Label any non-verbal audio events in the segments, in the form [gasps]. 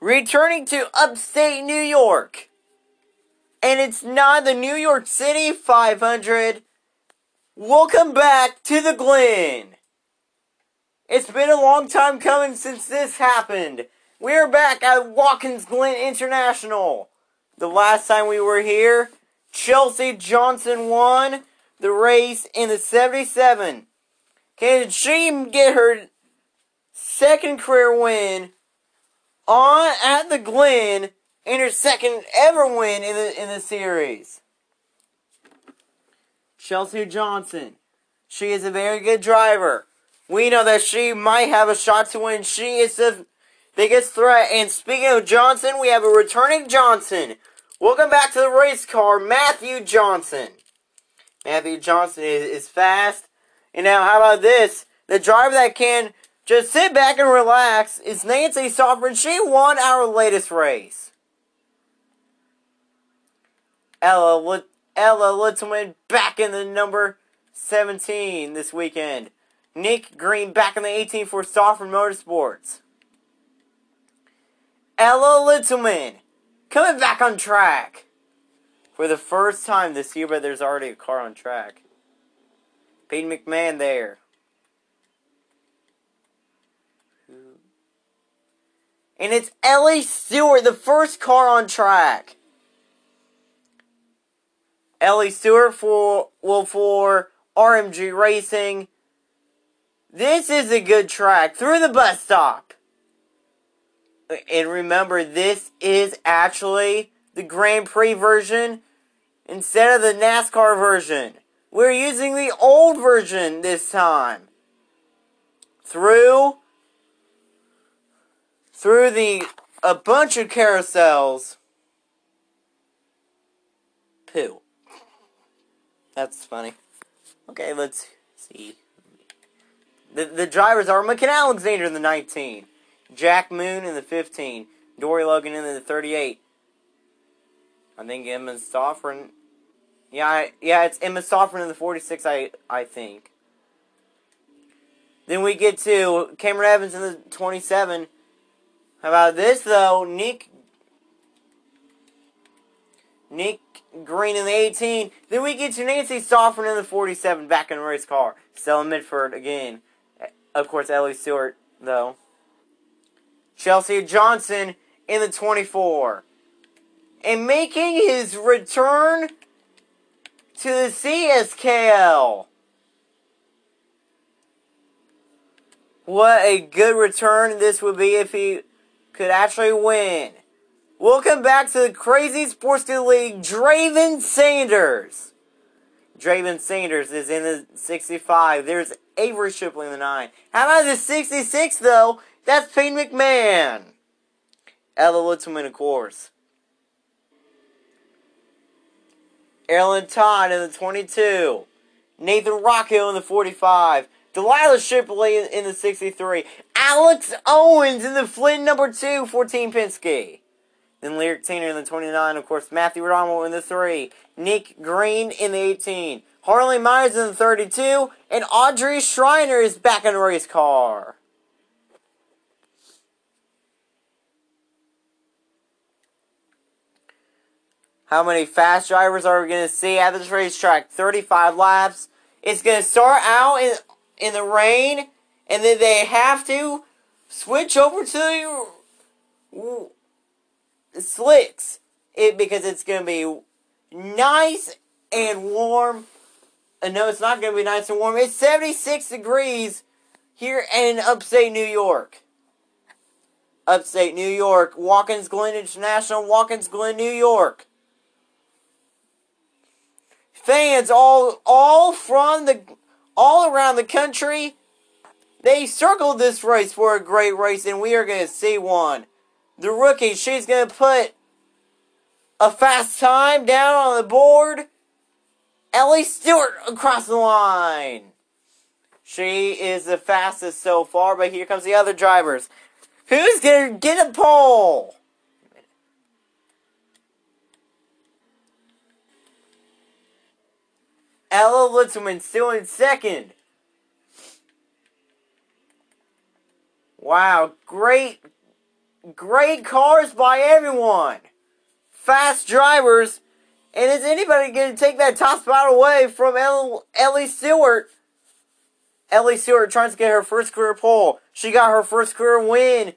returning to upstate New York. And it's not the New York City 500. Welcome back to the Glen. It's been a long time coming since this happened. We're back at Watkins Glen International. The last time we were here, Chelsea Johnson won the race in the 77. Can she get her second career win on at the Glen in her second ever win in the in the series? Chelsea Johnson. She is a very good driver. We know that she might have a shot to win. She is the biggest threat. And speaking of Johnson, we have a returning Johnson. Welcome back to the race car, Matthew Johnson. Matthew Johnson is, is fast. And now, how about this? The driver that can just sit back and relax It's Nancy Soffer. She won our latest race. Ella, Ella Littleman back in the number 17 this weekend. Nick Green back in the 18 for Soffer Motorsports. Ella Littleman coming back on track for the first time this year, but there's already a car on track. Peyton McMahon there. And it's Ellie Stewart, the first car on track. Ellie Stewart for well for RMG Racing. This is a good track through the bus stop. And remember, this is actually the Grand Prix version instead of the NASCAR version. We're using the old version this time. Through through the a bunch of carousels. Poo. That's funny. Okay, let's see. The the drivers are McKenna Alexander in the 19, Jack Moon in the 15, Dory Logan in the 38. I think Emma Stoffren. Yeah, yeah, it's Emma Stoffren in the 46. I I think. Then we get to Cameron Evans in the 27. How about this though? Nick Nick Green in the 18. Then we get to Nancy Stoffren in the 47 back in the race car. Stella Midford again. Of course, Ellie Stewart, though. Chelsea Johnson in the 24. And making his return to the CSKL. What a good return this would be if he could actually win. Welcome back to the Crazy Sports League, Draven Sanders. Draven Sanders is in the 65. There's Avery Shipley in the 9. How about the 66, though? That's Payne McMahon. Ella Littleman, of course. Aaron Todd in the 22. Nathan Rocco in the 45. Delilah Shipley in the 63. Alex Owens in the Flint number 2 for Team Penske. Then Lyric Tanner in the 29. Of course, Matthew Rommel in the 3. Nick Green in the 18. Harley Myers in the 32. And Audrey Schreiner is back in the race car. How many fast drivers are we going to see at this racetrack? 35 laps. It's going to start out in, in the rain, and then they have to switch over to the slicks it because it's going to be nice and warm. Uh, no, it's not going to be nice and warm. It's 76 degrees here in upstate New York. Upstate New York, Watkins Glen International, Watkins Glen, New York. Fans all all from the all around the country, they circled this race for a great race, and we are going to see one the rookie, she's going to put a fast time down on the board. Ellie Stewart across the line. She is the fastest so far, but here comes the other drivers. Who's going to get a pole? Ella Littleman still in second. Wow, great great cars by everyone. Fast drivers. And is anybody going to take that top spot away from Ellie Stewart? Ellie Stewart trying to get her first career pole. She got her first career win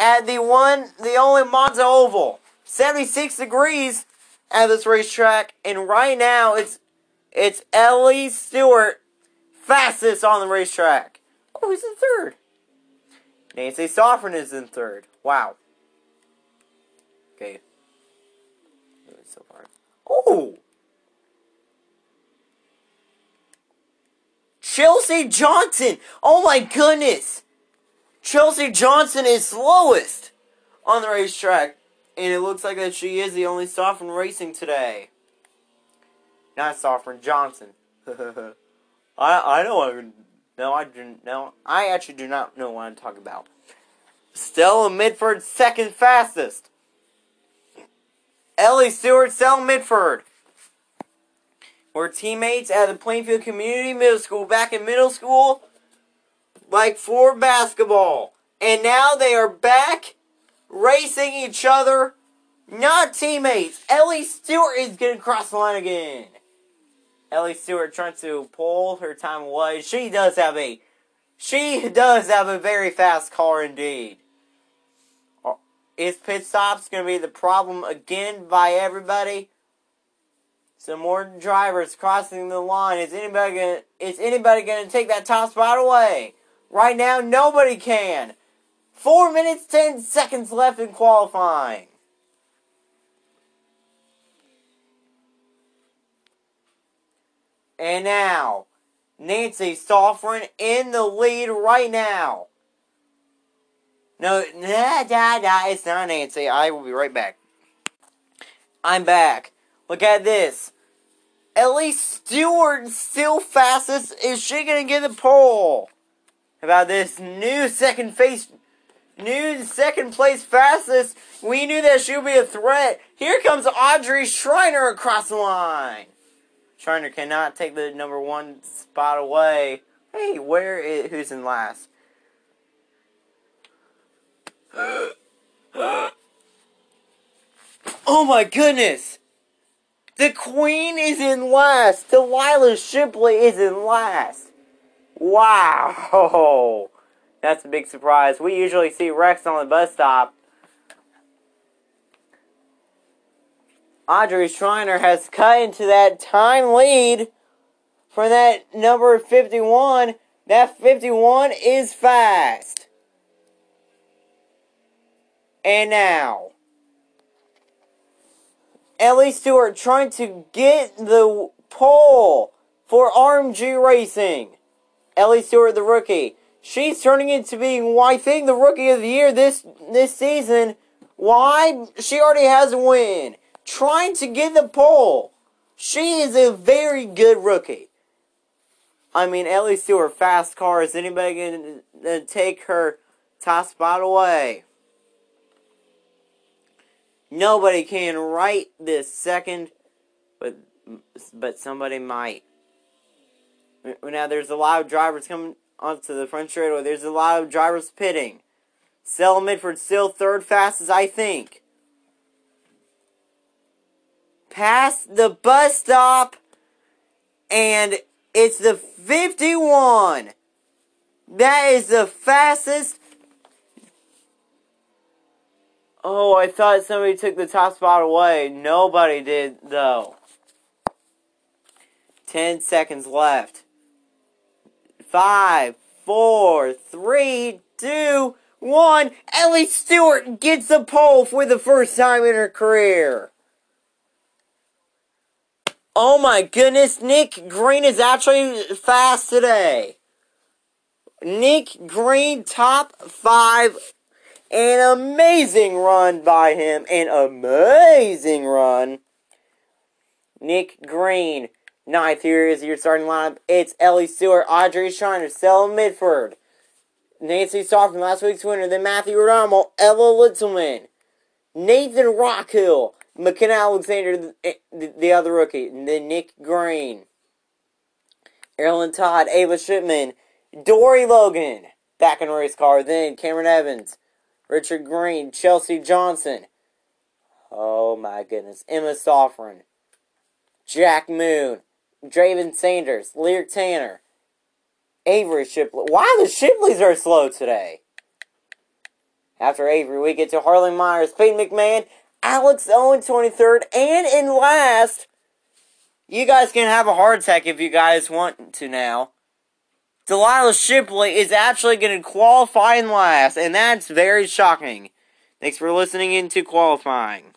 at the one, the only Monza Oval. 76 degrees at this racetrack, and right now it's it's Ellie Stewart fastest on the racetrack. Oh, he's in third. Nancy Sofrin is in third. Wow. Okay. So far. Oh! Chelsea Johnson! Oh my goodness! Chelsea Johnson is slowest on the racetrack. And it looks like that she is the only Sofrin racing today. Not Sofrin, Johnson. [laughs] I I know I no I didn't know I actually do not know what I'm talking about. Stella Mitford second fastest. Ellie Stewart, Stella Mitford. Were teammates at the Plainfield Community Middle School back in middle school, like for basketball. And now they are back racing each other, not teammates. Ellie Stewart is going to cross the line again. Ellie Stewart trying to pull her time away. She does have a, she does have a very fast car indeed. Uh, is pit stops going to be the problem again by everybody? Some more drivers crossing the line. Is anybody gonna, is anybody going to take that top spot away? Right now, nobody can. Four minutes, ten seconds left in qualifying. And now, Nancy Sofrin in the lead right now. No, nah, nah, nah, it's not Nancy. I will be right back. I'm back. Look at this. Ellie Stewart still fastest. Is she gonna get the pole? About this new second face, new second place fastest. We knew that she would be a threat. Here comes Audrey Schreiner across the line. Schreiner cannot take the number one spot away. Hey, where is who's in last? [gasps] oh my goodness! The Queen is in last. Delilah Shipley is in last. Wow! [laughs] That's a big surprise. We usually see wrecks on the bus stop. Audrey Schreiner has cut into that time lead for that number 51. That 51 is fast. And now, Ellie Stewart trying to get the pole for RMG Racing. Ellie Stewart, the rookie. She's turning into being, I think, the rookie of the year this this season. Why? She already has a win. Trying to get the pole. She is a very good rookie. I mean, Ellie Stewart, fast car. Is anybody going to take her top spot away? Nobody can right this second, but but somebody might. Now there's a lot of drivers coming onto the front straightaway. There's a lot of drivers pitting. Stella Midford still third fastest, I think. Past the bus stop, and it's the 51. That is the fastest Oh, I thought somebody took the top spot away. Nobody did, though. Ten seconds left. Five, four, three, two, one. Ellie Stewart gets the pole for the first time in her career. Oh my goodness, Nick Green is actually fast today. Nick Green, top five an amazing run by him. An amazing run. Nick Green. Ninth here is your starting lineup. It's Ellie Stewart, Audrey Schreiner, Stella Midford, Nancy Sofrin, last week's winner, then Matthew Rodamo, Ella Litzelman, Nathan Rockhill, McKenna Alexander, the, eh, the, the other rookie, then Nick Green, Erin Todd, Ava Shipman, Dory Logan, back in race car, then Cameron Evans, Richard Green, Chelsea Johnson. Oh my goodness. Emma Soffren. Jack Moon. Draven Sanders. Lear Tanner. Avery Shipley. Why the Shipleys are slow today? After Avery, we get to Harley Myers, Pete McMahon, Alex Owen 23rd, and in last, you guys can have a heart attack if you guys want to now. Delilah Shipley is actually going to qualify in last, and that's very shocking. Thanks for listening into qualifying.